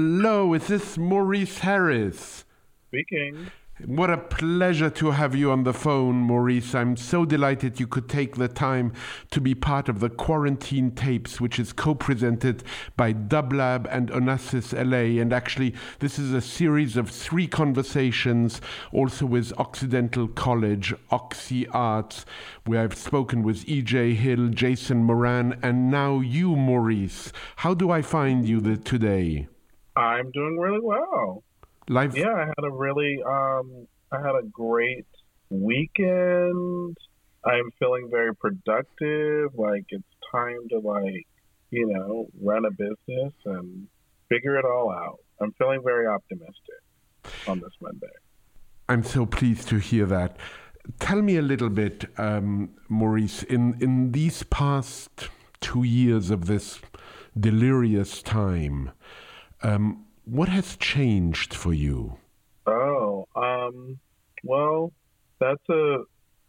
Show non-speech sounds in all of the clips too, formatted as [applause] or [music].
Hello, is this Maurice Harris? Speaking. What a pleasure to have you on the phone, Maurice. I'm so delighted you could take the time to be part of the Quarantine Tapes, which is co presented by Dublab and Onassis LA. And actually, this is a series of three conversations, also with Occidental College, Oxy Arts, where I've spoken with EJ Hill, Jason Moran, and now you, Maurice. How do I find you today? I'm doing really well. Life. Yeah, I had a really, um, I had a great weekend. I'm feeling very productive. Like it's time to like, you know, run a business and figure it all out. I'm feeling very optimistic on this Monday. I'm so pleased to hear that. Tell me a little bit, um, Maurice, in, in these past two years of this delirious time, um, what has changed for you? Oh, um, well, that's a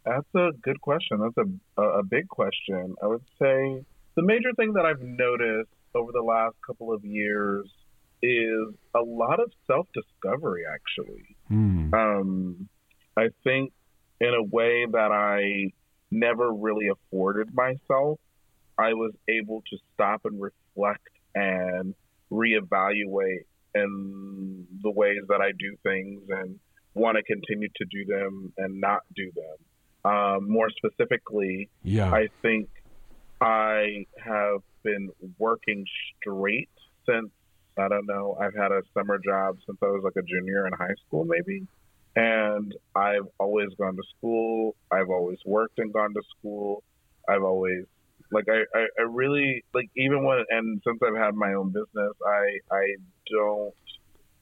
that's a good question. That's a a big question. I would say the major thing that I've noticed over the last couple of years is a lot of self discovery. Actually, Mm. um, I think in a way that I never really afforded myself, I was able to stop and reflect and reevaluate in the ways that I do things and want to continue to do them and not do them. Um, more specifically, Yeah. I think I have been working straight since I don't know. I've had a summer job since I was like a junior in high school, maybe. And I've always gone to school. I've always worked and gone to school. I've always like I, I, I really like even when and since I've had my own business, I I don't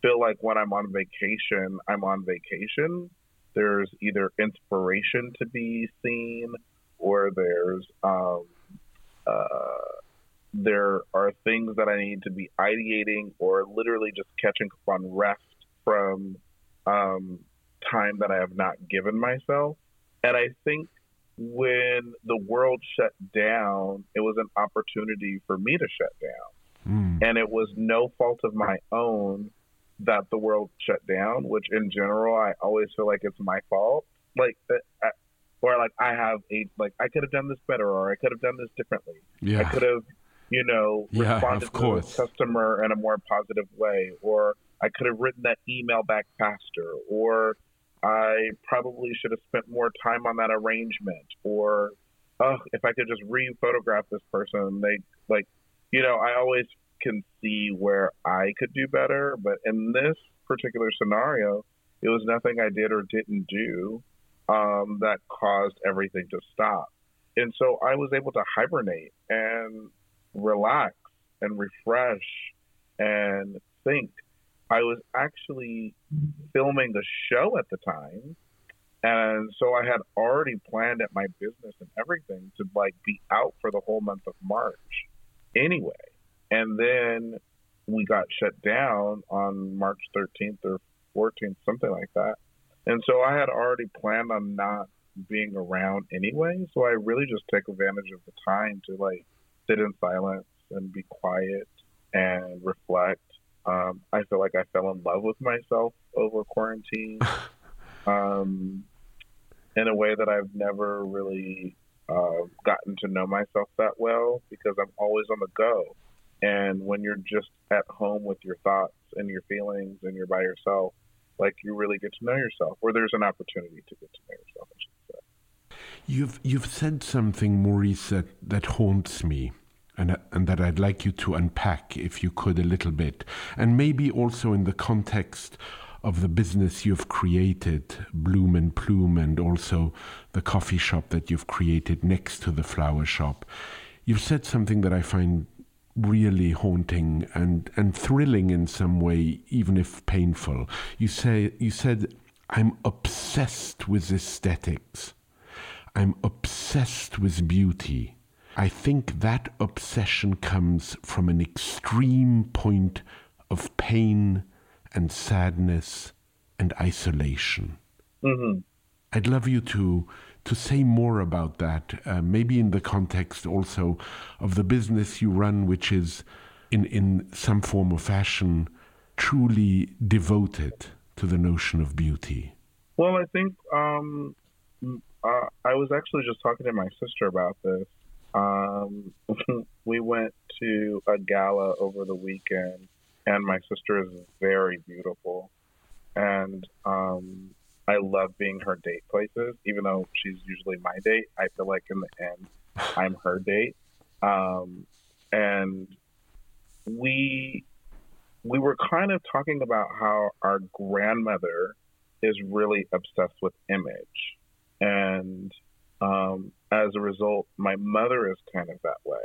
feel like when I'm on vacation, I'm on vacation. There's either inspiration to be seen or there's um, uh, there are things that I need to be ideating or literally just catching up on rest from um, time that I have not given myself. And I think when the world shut down, it was an opportunity for me to shut down. Mm. And it was no fault of my own that the world shut down, which in general, I always feel like it's my fault. Like, or like I have a, like, I could have done this better or I could have done this differently. Yeah. I could have, you know, Yeah, responded to the customer in a more positive way, or I could have written that email back faster, or I probably should have spent more time on that arrangement, or oh, if I could just re-photograph this person, they like, you know, I always can see where I could do better, but in this particular scenario, it was nothing I did or didn't do um, that caused everything to stop. And so I was able to hibernate and relax and refresh and think. I was actually filming a show at the time. And so I had already planned at my business and everything to like be out for the whole month of March anyway. And then we got shut down on March 13th or 14th, something like that. And so I had already planned on not being around anyway. So I really just take advantage of the time to like sit in silence and be quiet and reflect. Um, I feel like I fell in love with myself over quarantine [laughs] um, in a way that I've never really uh, gotten to know myself that well because I'm always on the go. And when you're just at home with your thoughts and your feelings and you're by yourself, like you really get to know yourself, or there's an opportunity to get to know yourself. I should say. You've you've said something, Maurice, that, that haunts me, and and that I'd like you to unpack, if you could, a little bit, and maybe also in the context of the business you've created, Bloom and Plume, and also the coffee shop that you've created next to the flower shop. you've said something that I find really haunting and, and thrilling in some way, even if painful. You say you said, I'm obsessed with aesthetics. I'm obsessed with beauty. I think that obsession comes from an extreme point of pain and sadness and isolation. Mm-hmm. I'd love you to to say more about that, uh, maybe in the context also of the business you run, which is in in some form or fashion truly devoted to the notion of beauty. Well, I think um, uh, I was actually just talking to my sister about this. Um, [laughs] we went to a gala over the weekend, and my sister is very beautiful, and um, I love being her date places, even though she's usually my date. I feel like in the end, [laughs] I'm her date. Um, and we we were kind of talking about how our grandmother is really obsessed with image, and um, as a result, my mother is kind of that way.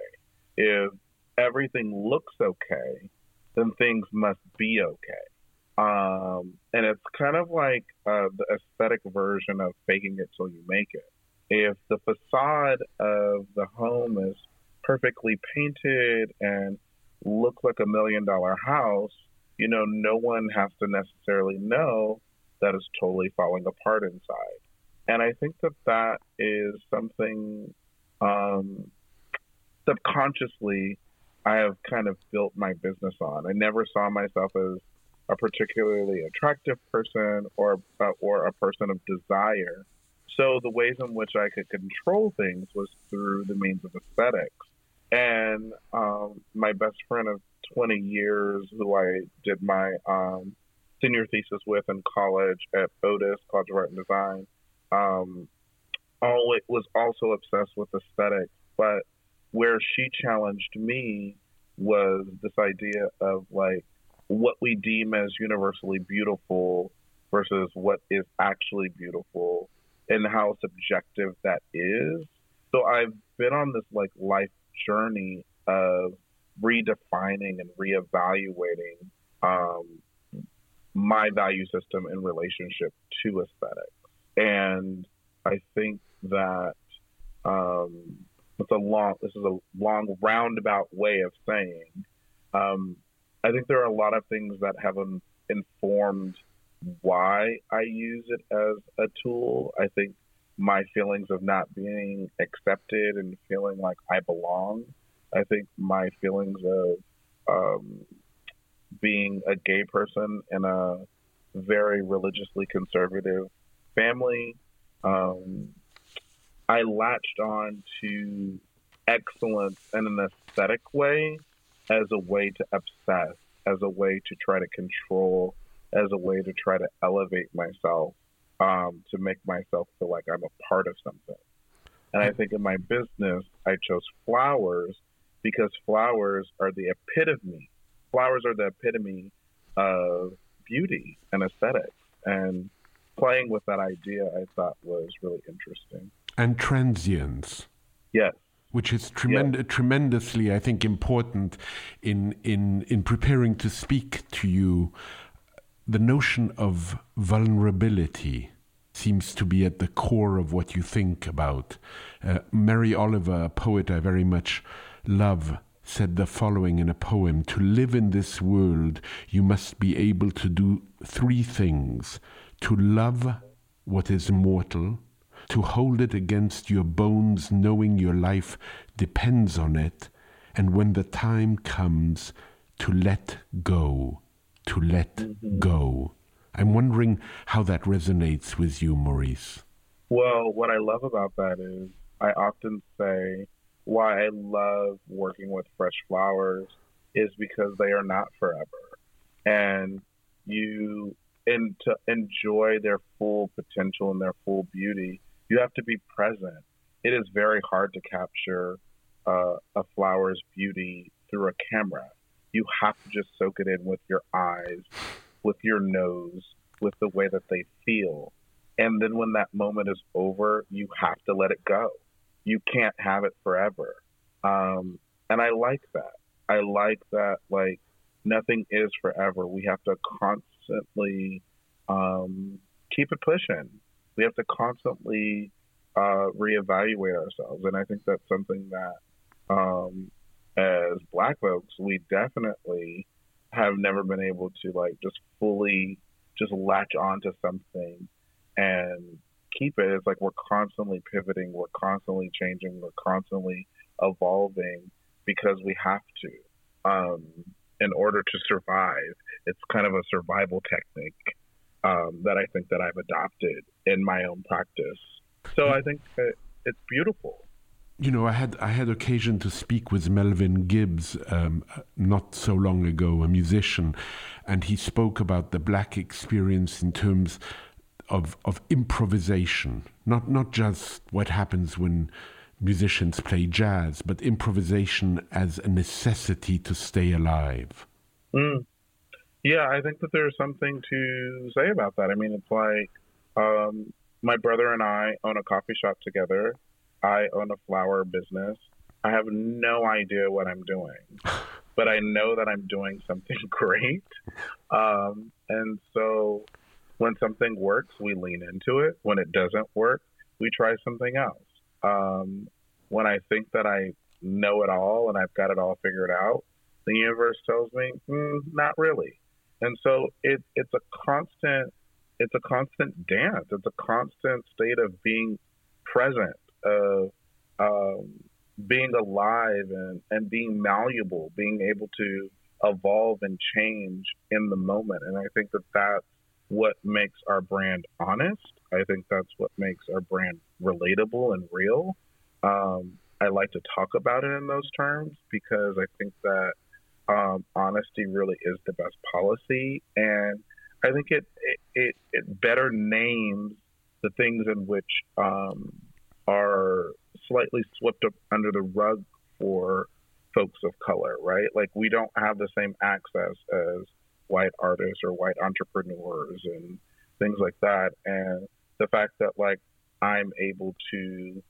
If everything looks okay, then things must be okay. Um, and it's kind of like uh, the aesthetic version of faking it till you make it. If the facade of the home is perfectly painted and look like a million dollar house, you know, no one has to necessarily know that it's totally falling apart inside. And I think that that is something um, subconsciously I have kind of built my business on. I never saw myself as a particularly attractive person or uh, or a person of desire. So the ways in which I could control things was through the means of aesthetics. And um, my best friend of 20 years, who I did my um, senior thesis with in college at Otis College of Art and Design, um, always was also obsessed with aesthetics. But where she challenged me was this idea of like what we deem as universally beautiful versus what is actually beautiful and how subjective that is. So I've been on this like life journey of redefining and reevaluating um, my value system in relationship to aesthetics. And I think that um, it's a long, this is a long roundabout way of saying um, I think there are a lot of things that have informed why I use it as a tool. I think my feelings of not being accepted and feeling like I belong. I think my feelings of um, being a gay person in a very religiously conservative family. Um, I latched on to excellence in an aesthetic way as a way to obsess, as a way to try to control, as a way to try to elevate myself, um, to make myself feel like I'm a part of something. And I think in my business, I chose flowers because flowers are the epitome. Flowers are the epitome of beauty and aesthetics. Playing with that idea, I thought was really interesting. And transience. Yes which is tremend- yeah. tremendously, I think, important in in in preparing to speak to you. The notion of vulnerability seems to be at the core of what you think about. Uh, Mary Oliver, a poet I very much love, said the following in a poem To live in this world, you must be able to do three things to love what is mortal to hold it against your bones, knowing your life depends on it, and when the time comes, to let go, to let mm-hmm. go. I'm wondering how that resonates with you, Maurice. Well, what I love about that is I often say why I love working with fresh flowers is because they are not forever. And you and to enjoy their full potential and their full beauty, you have to be present. It is very hard to capture uh, a flower's beauty through a camera. You have to just soak it in with your eyes, with your nose, with the way that they feel. And then when that moment is over, you have to let it go. You can't have it forever. Um, and I like that. I like that, like, nothing is forever. We have to constantly um, keep it pushing. We have to constantly uh, reevaluate ourselves. And I think that's something that, um, as Black folks, we definitely have never been able to like just fully just latch onto something and keep it. It's like we're constantly pivoting, we're constantly changing, we're constantly evolving because we have to um, in order to survive. It's kind of a survival technique um, that I think that I've adopted in my own practice. So I think it's beautiful. You know, I had I had occasion to speak with Melvin Gibbs um, not so long ago, a musician, and he spoke about the black experience in terms of of improvisation, not not just what happens when musicians play jazz, but improvisation as a necessity to stay alive. Mm. Yeah, I think that there's something to say about that. I mean, it's like um, my brother and I own a coffee shop together. I own a flower business. I have no idea what I'm doing, [laughs] but I know that I'm doing something [laughs] great. Um, and so when something works, we lean into it. When it doesn't work, we try something else. Um, when I think that I know it all and I've got it all figured out, the universe tells me, mm, not really. And so it, it's a constant, it's a constant dance. It's a constant state of being present, of um, being alive and, and being malleable, being able to evolve and change in the moment. And I think that that's what makes our brand honest. I think that's what makes our brand relatable and real. Um, I like to talk about it in those terms because I think that um, honesty really is the best policy, and I think it it, it, it better names the things in which um, are slightly swept up under the rug for folks of color, right? Like we don't have the same access as white artists or white entrepreneurs and things like that. And the fact that like I'm able to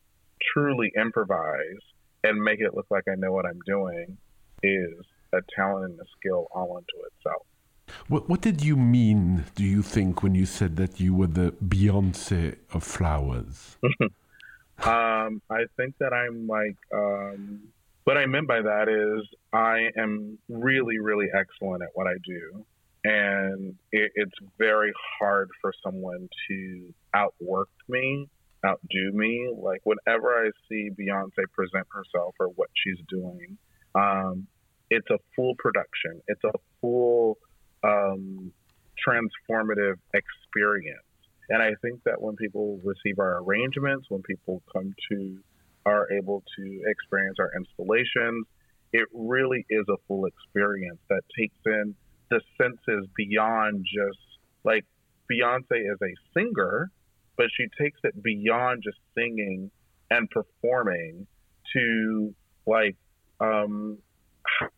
truly improvise and make it look like I know what I'm doing is a talent and a skill all unto itself. What, what did you mean, do you think, when you said that you were the Beyonce of flowers? [laughs] um, I think that I'm like, um, what I meant by that is I am really, really excellent at what I do. And it, it's very hard for someone to outwork me outdo me. Like whenever I see Beyonce present herself or what she's doing, um, it's a full production. It's a full um, transformative experience. And I think that when people receive our arrangements, when people come to are able to experience our installations, it really is a full experience that takes in the senses beyond just like Beyonce is a singer, but she takes it beyond just singing and performing to like um,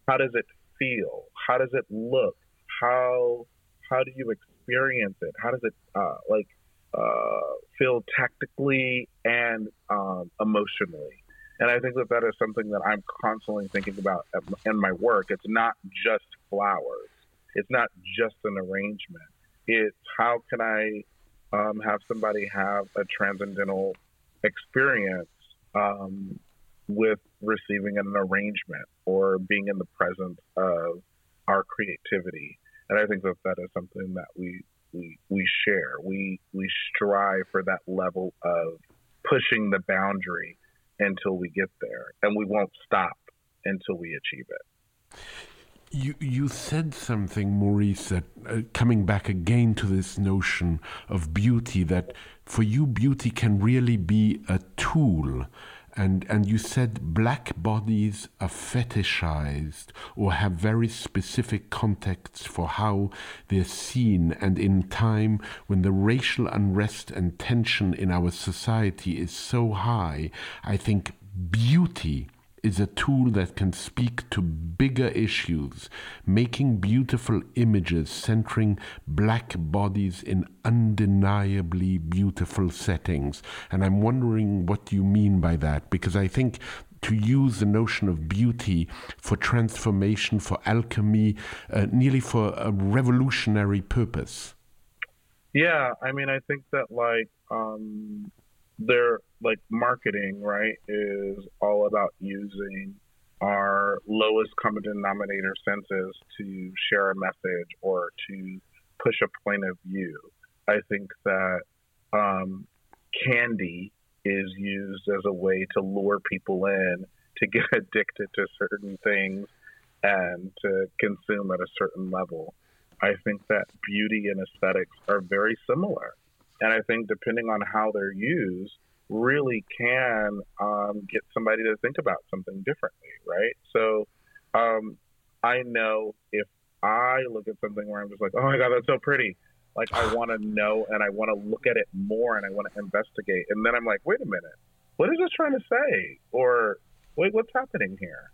how does it feel? How does it look? How how do you experience it? How does it uh, like uh, feel tactically and um, emotionally? And i think that that is something that i'm constantly thinking about in my work. It's not just flowers it's not just an arrangement it's how can i um, have somebody have a transcendental experience um, with receiving an arrangement or being in the presence of our creativity. And I think that that is something that we we, we share. We we strive for that level of pushing the boundary until we get there, and we won't stop until we achieve it. You you said something, Maurice, that uh, coming back again to this notion of beauty, that for you beauty can really be a tool. And, and you said black bodies are fetishized or have very specific contexts for how they're seen. And in time when the racial unrest and tension in our society is so high, I think beauty is a tool that can speak to bigger issues, making beautiful images centering black bodies in undeniably beautiful settings. And I'm wondering what you mean by that, because I think to use the notion of beauty for transformation, for alchemy, uh, nearly for a revolutionary purpose. Yeah, I mean, I think that like um, their like marketing, right, is all about using our lowest common denominator senses to share a message or to push a point of view. I think that um, candy is used as a way to lure people in to get [laughs] addicted to certain things and to consume at a certain level. I think that beauty and aesthetics are very similar. And I think depending on how they're used, really can um, get somebody to think about something differently, right? So um, I know if I look at something where I'm just like, oh my God, that's so pretty. Like I [sighs] want to know and I want to look at it more and I want to investigate. And then I'm like, wait a minute, what is this trying to say? Or wait, what's happening here?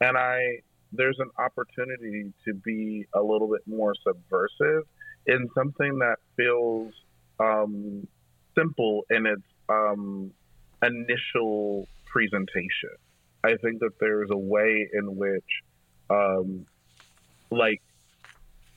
And I, there's an opportunity to be a little bit more subversive in something that feels um, simple in its um, initial presentation. I think that there's a way in which, um, like,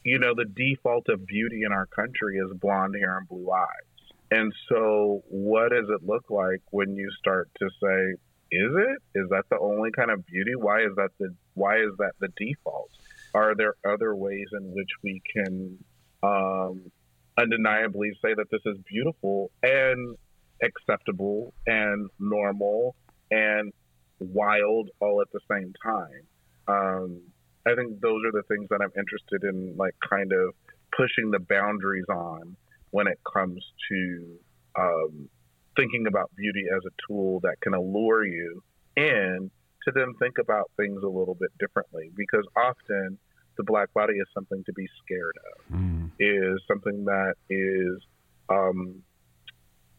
you know, the default of beauty in our country is blonde hair and blue eyes. And so, what does it look like when you start to say, "Is it? Is that the only kind of beauty? Why is that the Why is that the default? Are there other ways in which we can um, undeniably say that this is beautiful and acceptable and normal and wild all at the same time. Um, I think those are the things that I'm interested in, like kind of pushing the boundaries on when it comes to um, thinking about beauty as a tool that can allure you and to then think about things a little bit differently because often the black body is something to be scared of, mm. is something that is um,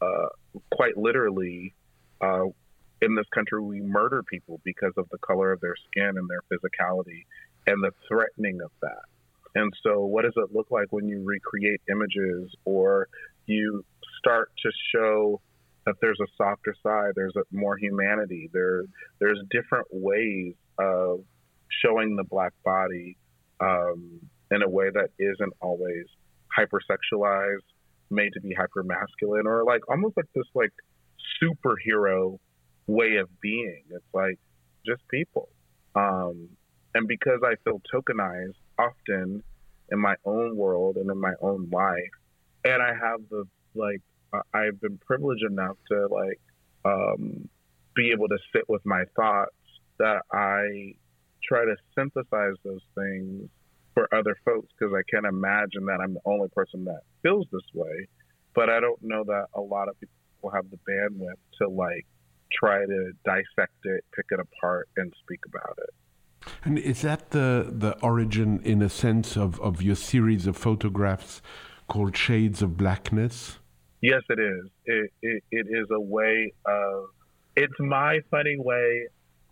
uh, quite literally, uh, in this country, we murder people because of the color of their skin and their physicality and the threatening of that. And so, what does it look like when you recreate images or you start to show that there's a softer side, there's a more humanity, there, there's different ways of showing the black body um, in a way that isn't always hypersexualized made to be hyper masculine or like almost like this like superhero way of being. It's like just people. Um, and because I feel tokenized often in my own world and in my own life, and I have the like, I've been privileged enough to like um, be able to sit with my thoughts that I try to synthesize those things for other folks because I can't imagine that I'm the only person that feels this way. But I don't know that a lot of people have the bandwidth to like try to dissect it, pick it apart, and speak about it. And is that the the origin, in a sense, of, of your series of photographs called Shades of Blackness? Yes, it is. It, it, it is a way of. It's my funny way,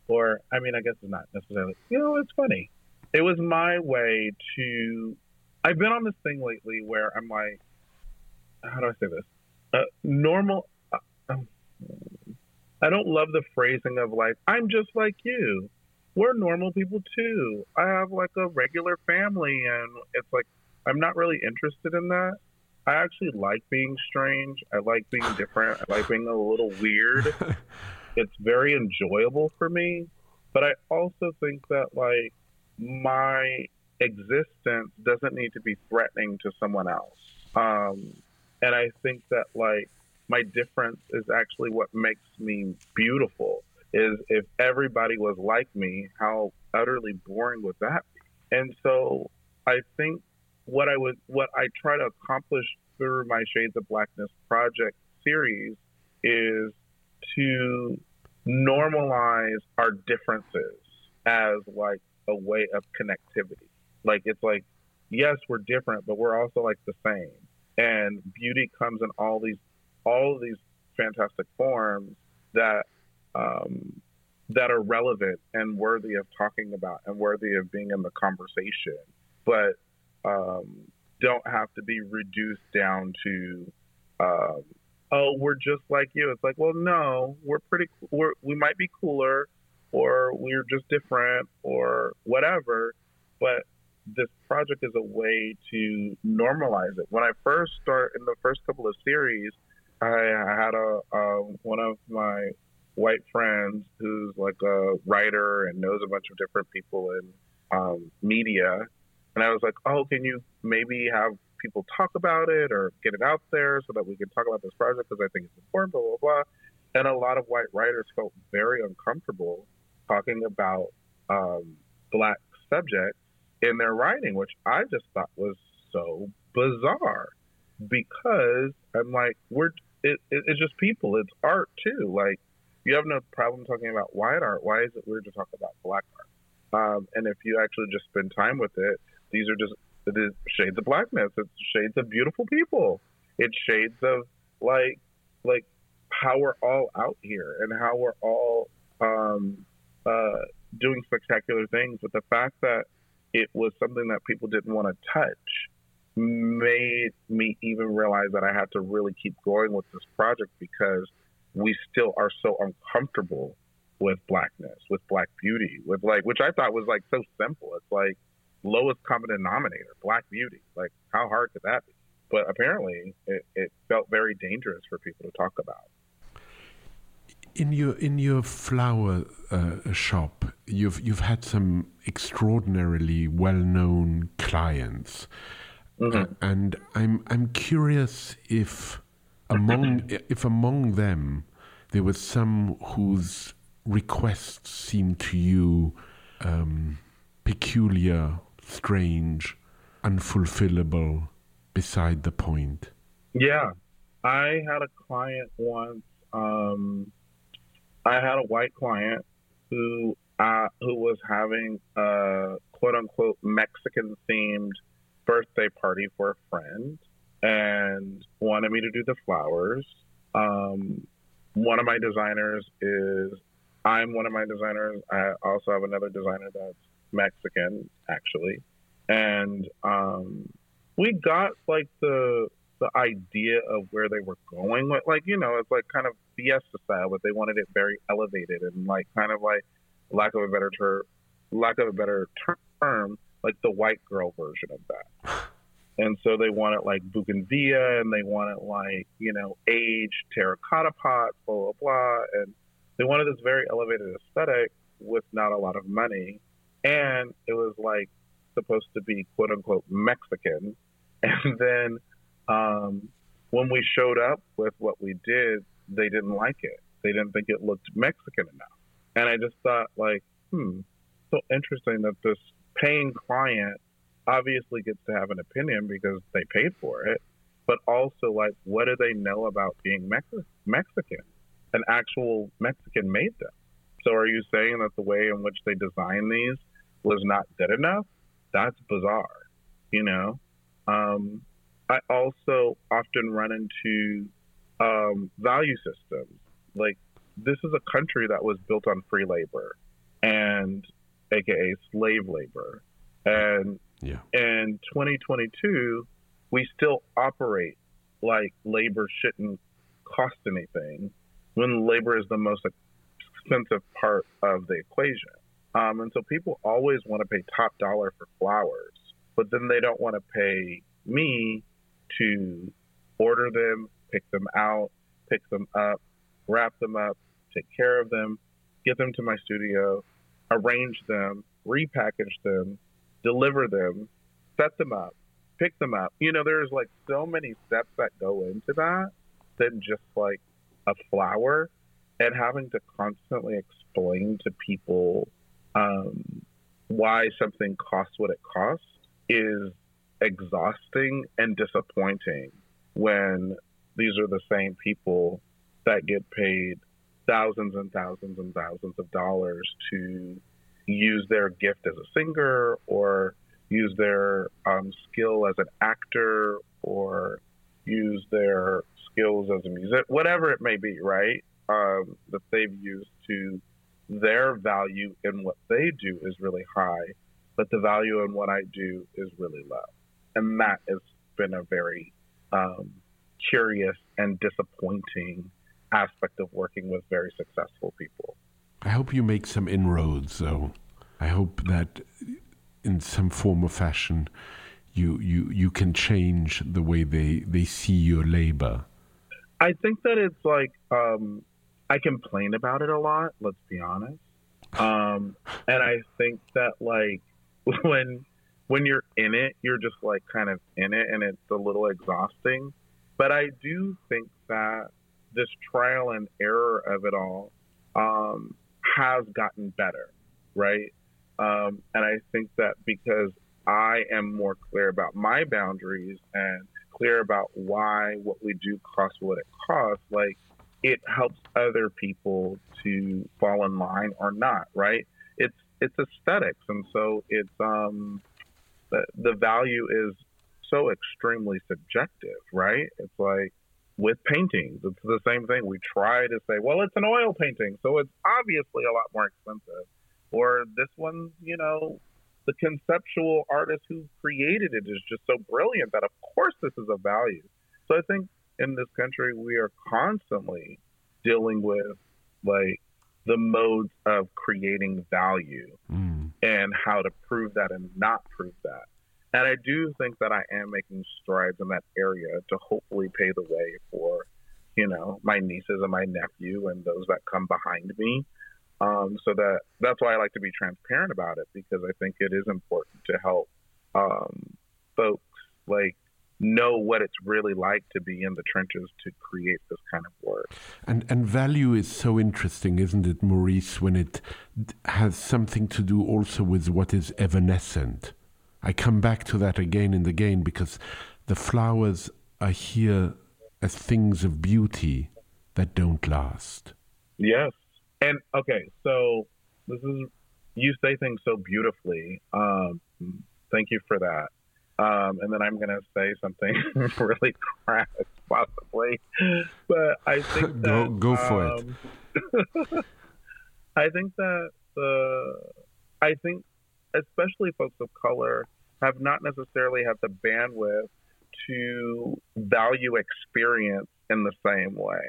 or I mean, I guess it's not necessarily. You know, it's funny it was my way to. I've been on this thing lately where I'm like, how do I say this? Uh, normal. Uh, um, I don't love the phrasing of like, I'm just like you. We're normal people too. I have like a regular family, and it's like, I'm not really interested in that. I actually like being strange. I like being different. I like being a little weird. [laughs] it's very enjoyable for me. But I also think that, like, my existence doesn't need to be threatening to someone else. Um, and I think that like my difference is actually what makes me beautiful. Is if everybody was like me, how utterly boring would that be? And so I think what I would what I try to accomplish through my Shades of Blackness project series is to normalize our differences as like a way of connectivity. Like it's like, yes, we're different, but we're also like the same. And beauty comes in all these all these fantastic forms that um, that are relevant and worthy of talking about and worthy of being in the conversation, but um, don't have to be reduced down to, um, oh, we're just like you. It's like, well, no, we're pretty. We're, we might be cooler or we're just different or whatever. But this project is a way to normalize it. When I first start in the first couple of series, I had a one of my white friends who's like a writer and knows a bunch of different people in um, media, and I was like, "Oh, can you maybe have people talk about it or get it out there so that we can talk about this project because I think it's important." Blah blah blah. And a lot of white writers felt very uncomfortable talking about um, black subjects in their writing, which I just thought was so bizarre because I'm like, we're it, it, it's just people, it's art too. Like you have no problem talking about white art. Why is it weird to talk about black art? Um, and if you actually just spend time with it, these are just it is shades of blackness. It's shades of beautiful people. It's shades of like like how we're all out here and how we're all um, uh, doing spectacular things. But the fact that it was something that people didn't want to touch made me even realize that I had to really keep going with this project because we still are so uncomfortable with blackness, with black beauty, with like, which I thought was like so simple. It's like lowest common denominator, black beauty. Like, how hard could that be? But apparently, it, it felt very dangerous for people to talk about in your in your flower uh, shop, you've you've had some extraordinarily well-known clients, mm-hmm. uh, and I'm I'm curious if among [clears throat] if among them there was some whose requests seemed to you um, peculiar, strange, unfulfillable, beside the point. Yeah, I had a client once. Um, I had a white client who uh, who was having a quote unquote Mexican themed birthday party for a friend and wanted me to do the flowers. Um, one of my designers is I'm one of my designers. I also have another designer that's Mexican, actually, and um, we got like the the idea of where they were going with like you know it's like kind of fiesta style but they wanted it very elevated and like kind of like lack of a better term lack of a better term like the white girl version of that. [sighs] And so they wanted like bougainvillea and they wanted like you know aged terracotta pots blah blah blah. And they wanted this very elevated aesthetic with not a lot of money and it was like supposed to be quote unquote mexican [laughs] and then um, when we showed up with what we did, they didn't like it. They didn't think it looked Mexican enough. And I just thought, like, hmm, so interesting that this paying client obviously gets to have an opinion because they paid for it, but also, like, what do they know about being Mex- Mexican? An actual Mexican made them. So are you saying that the way in which they design these was not good enough? That's bizarre, you know? Um, I also often run into um, value systems. Like, this is a country that was built on free labor and aka slave labor. And yeah. in 2022, we still operate like labor shouldn't cost anything when labor is the most expensive part of the equation. Um, and so people always want to pay top dollar for flowers, but then they don't want to pay me to order them, pick them out, pick them up, wrap them up, take care of them, get them to my studio, arrange them, repackage them, deliver them, set them up, pick them up. You know, there's like so many steps that go into that than just like a flower and having to constantly explain to people um, why something costs what it costs is exhausting and disappointing when these are the same people that get paid thousands and thousands and thousands of dollars to use their gift as a singer or use their um, skill as an actor or use their skills as a musician, whatever it may be, right? Um, that they've used to their value in what they do is really high, but the value in what I do is really low and that has been a very um, curious and disappointing aspect of working with very successful people. I hope you make some inroads, though. I hope that in some form or fashion you, you, you can change the way they, they see your labor. I think that it's like um, I complain about it a lot. Let's be honest, um, [laughs] and I think that like [laughs] when when you're in it, you're just like kind of in it, and it's a little exhausting. But I do think that this trial and error of it all um, has gotten better, right? Um, and I think that because I am more clear about my boundaries and clear about why what we do costs what it costs, like it helps other people to fall in line or not, right? It's it's aesthetics, and so it's um the the value is so extremely subjective, right? It's like with paintings, it's the same thing. We try to say, well, it's an oil painting, so it's obviously a lot more expensive. Or this one, you know, the conceptual artist who created it is just so brilliant that of course this is a value. So I think in this country we are constantly dealing with like the modes of creating value mm. and how to prove that and not prove that. And I do think that I am making strides in that area to hopefully pay the way for, you know, my nieces and my nephew and those that come behind me um, so that that's why I like to be transparent about it because I think it is important to help um, folks like know what it's really like to be in the trenches to create this kind of work. And and value is so interesting, isn't it, Maurice? When it has something to do also with what is evanescent. I come back to that again and again because the flowers are here as things of beauty that don't last. Yes, and okay, so this is you say things so beautifully. Um, thank you for that. Um, and then I'm going to say something [laughs] really crass, possibly. But I think [laughs] that, go go for um, it. [laughs] I think that the I think especially folks of color have not necessarily had the bandwidth to value experience in the same way,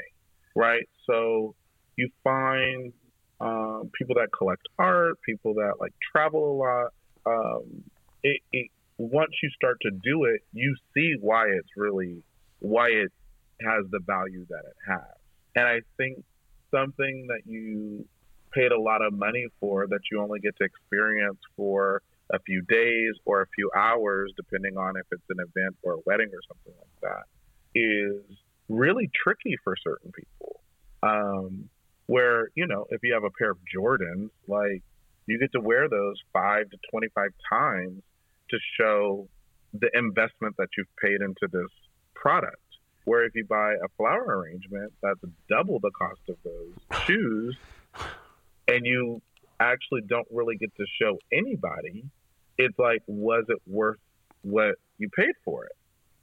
right? So you find um, people that collect art, people that like travel a lot. Um, it, it, once you start to do it, you see why it's really why it has the value that it has. And I think something that you paid a lot of money for that you only get to experience for a few days or a few hours, depending on if it's an event or a wedding or something like that, is really tricky for certain people. Um, where you know if you have a pair of Jordans, like you get to wear those five to twenty five times to show the investment that you've paid into this product. Where if you buy a flower arrangement, that's double the cost of those [sighs] shoes, and you actually don't really get to show anybody. It's like, was it worth what you paid for it?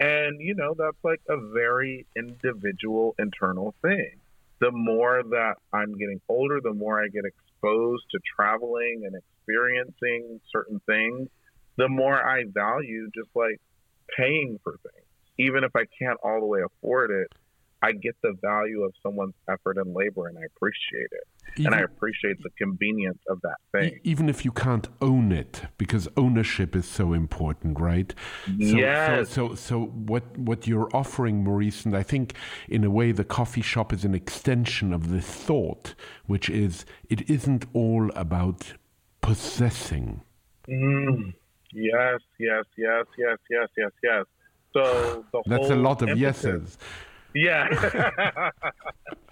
And you know, that's like a very individual internal thing the more that I'm getting older, the more I get exposed to traveling and experiencing certain things, the more I value just like paying for things. Even if I can't all the way afford it, I get the value of someone's effort and labor and I appreciate it. Even, and I appreciate the convenience of that thing. Even if you can't own it, because ownership is so important, right? So, yes. So, so, so what, what you're offering, Maurice, and I think in a way the coffee shop is an extension of this thought, which is it isn't all about possessing. Mm. Yes, yes, yes, yes, yes, yes, yes. So That's a lot of emphasis, yeses. Yeah. [laughs]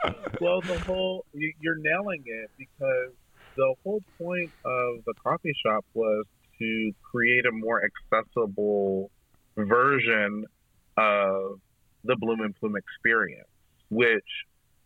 [laughs] well, the whole you're nailing it because the whole point of the coffee shop was to create a more accessible version of the Bloom and Plume experience, which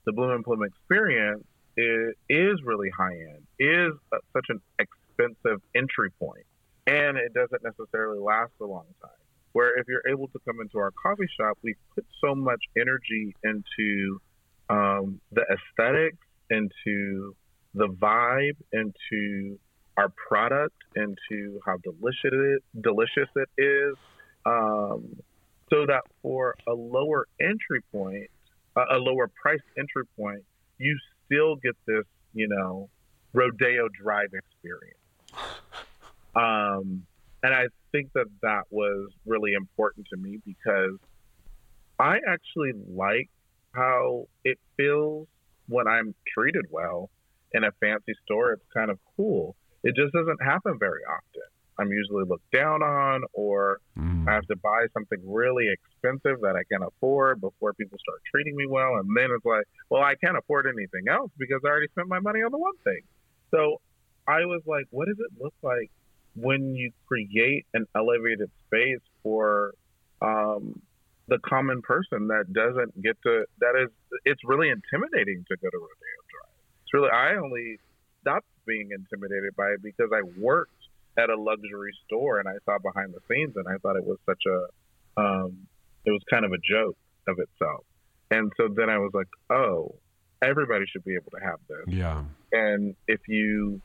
the Bloom and Plume experience is, is really high end, is such an expensive entry point, and it doesn't necessarily last a long time where if you're able to come into our coffee shop, we put so much energy into um, the aesthetics, into the vibe, into our product, into how delicious it, delicious it is, um, so that for a lower entry point, uh, a lower price entry point, you still get this, you know, rodeo drive experience. Um, and I think that that was really important to me because I actually like how it feels when I'm treated well in a fancy store. It's kind of cool. It just doesn't happen very often. I'm usually looked down on, or mm. I have to buy something really expensive that I can afford before people start treating me well. And then it's like, well, I can't afford anything else because I already spent my money on the one thing. So I was like, what does it look like when you create an elevated space for um, the common person that doesn't get to, that is, it's really intimidating to go to Rodeo Drive. It's really, I only stopped being intimidated by it because I worked at a luxury store and I saw behind the scenes and I thought it was such a um, it was kind of a joke of itself. And so then I was like, oh, everybody should be able to have this. Yeah. And if you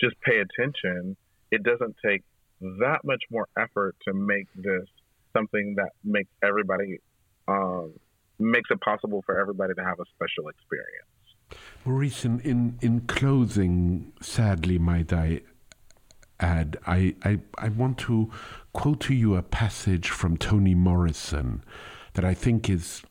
just pay attention, it doesn't take that much more effort to make this something that makes everybody um, makes it possible for everybody to have a special experience. Maurice, in, in, in closing, sadly, might I add, I, I, I want to quote to you a passage from Toni Morrison that I think is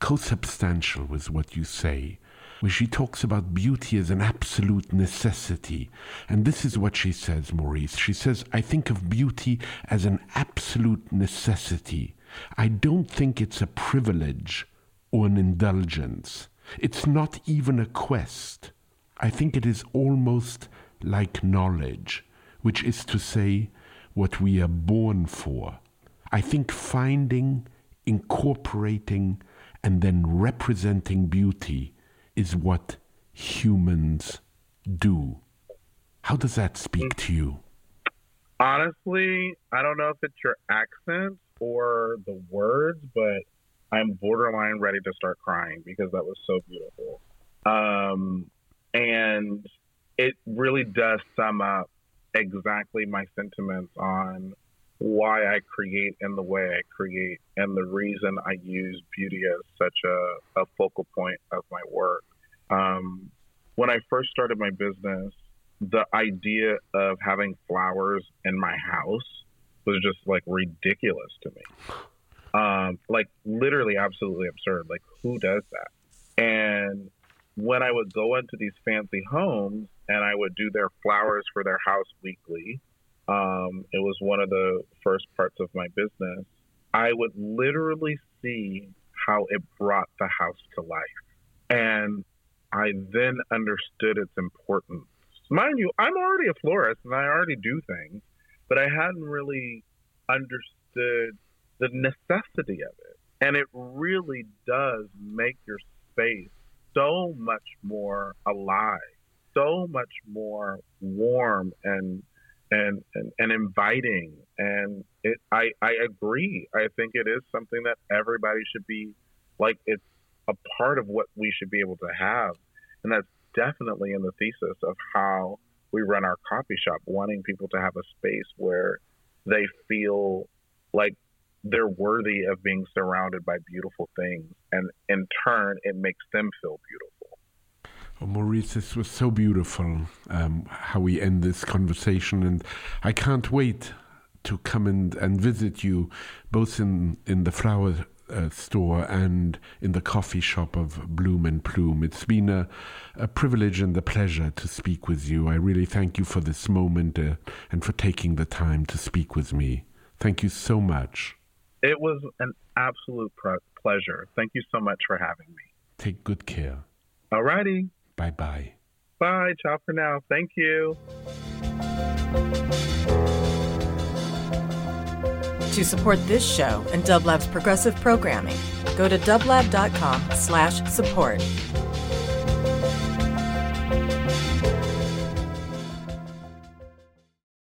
co-substantial with what you say, where she talks about beauty as an absolute necessity. And this is what she says, Maurice. She says, I think of beauty as an absolute necessity. I don't think it's a privilege or an indulgence. It's not even a quest. I think it is almost like knowledge which is to say, what we are born for. I think finding, incorporating, and then representing beauty is what humans do. How does that speak to you? Honestly, I don't know if it's your accent or the words, but I'm borderline ready to start crying because that was so beautiful. Um, and it really does sum up exactly my sentiments on why I create in the way I create and the reason I use beauty as such a, a focal point of my work. Um, when I first started my business, the idea of having flowers in my house was just like ridiculous to me. Um, like literally absolutely absurd. Like who does that? And when I would go into these fancy homes and I would do their flowers for their house weekly, um, it was one of the first parts of my business. I would literally see how it brought the house to life. And I then understood its importance. Mind you, I'm already a florist and I already do things, but I hadn't really understood the necessity of it. And it really does make your space so much more alive, so much more warm and and and, and inviting. And it, I I agree. I think it is something that everybody should be like. It's a part of what we should be able to have, and that's definitely in the thesis of how we run our coffee shop, wanting people to have a space where they feel like they're worthy of being surrounded by beautiful things, and in turn, it makes them feel beautiful. Oh, Maurice, this was so beautiful um, how we end this conversation, and I can't wait to come and, and visit you both in, in the flower uh, store and in the coffee shop of Bloom and Plume. It's been a, a privilege and a pleasure to speak with you. I really thank you for this moment uh, and for taking the time to speak with me. Thank you so much. It was an absolute pleasure. Thank you so much for having me. Take good care. All righty. Bye bye. Bye. Ciao for now. Thank you. To support this show and Dublab's progressive programming, go to dublab.com slash support.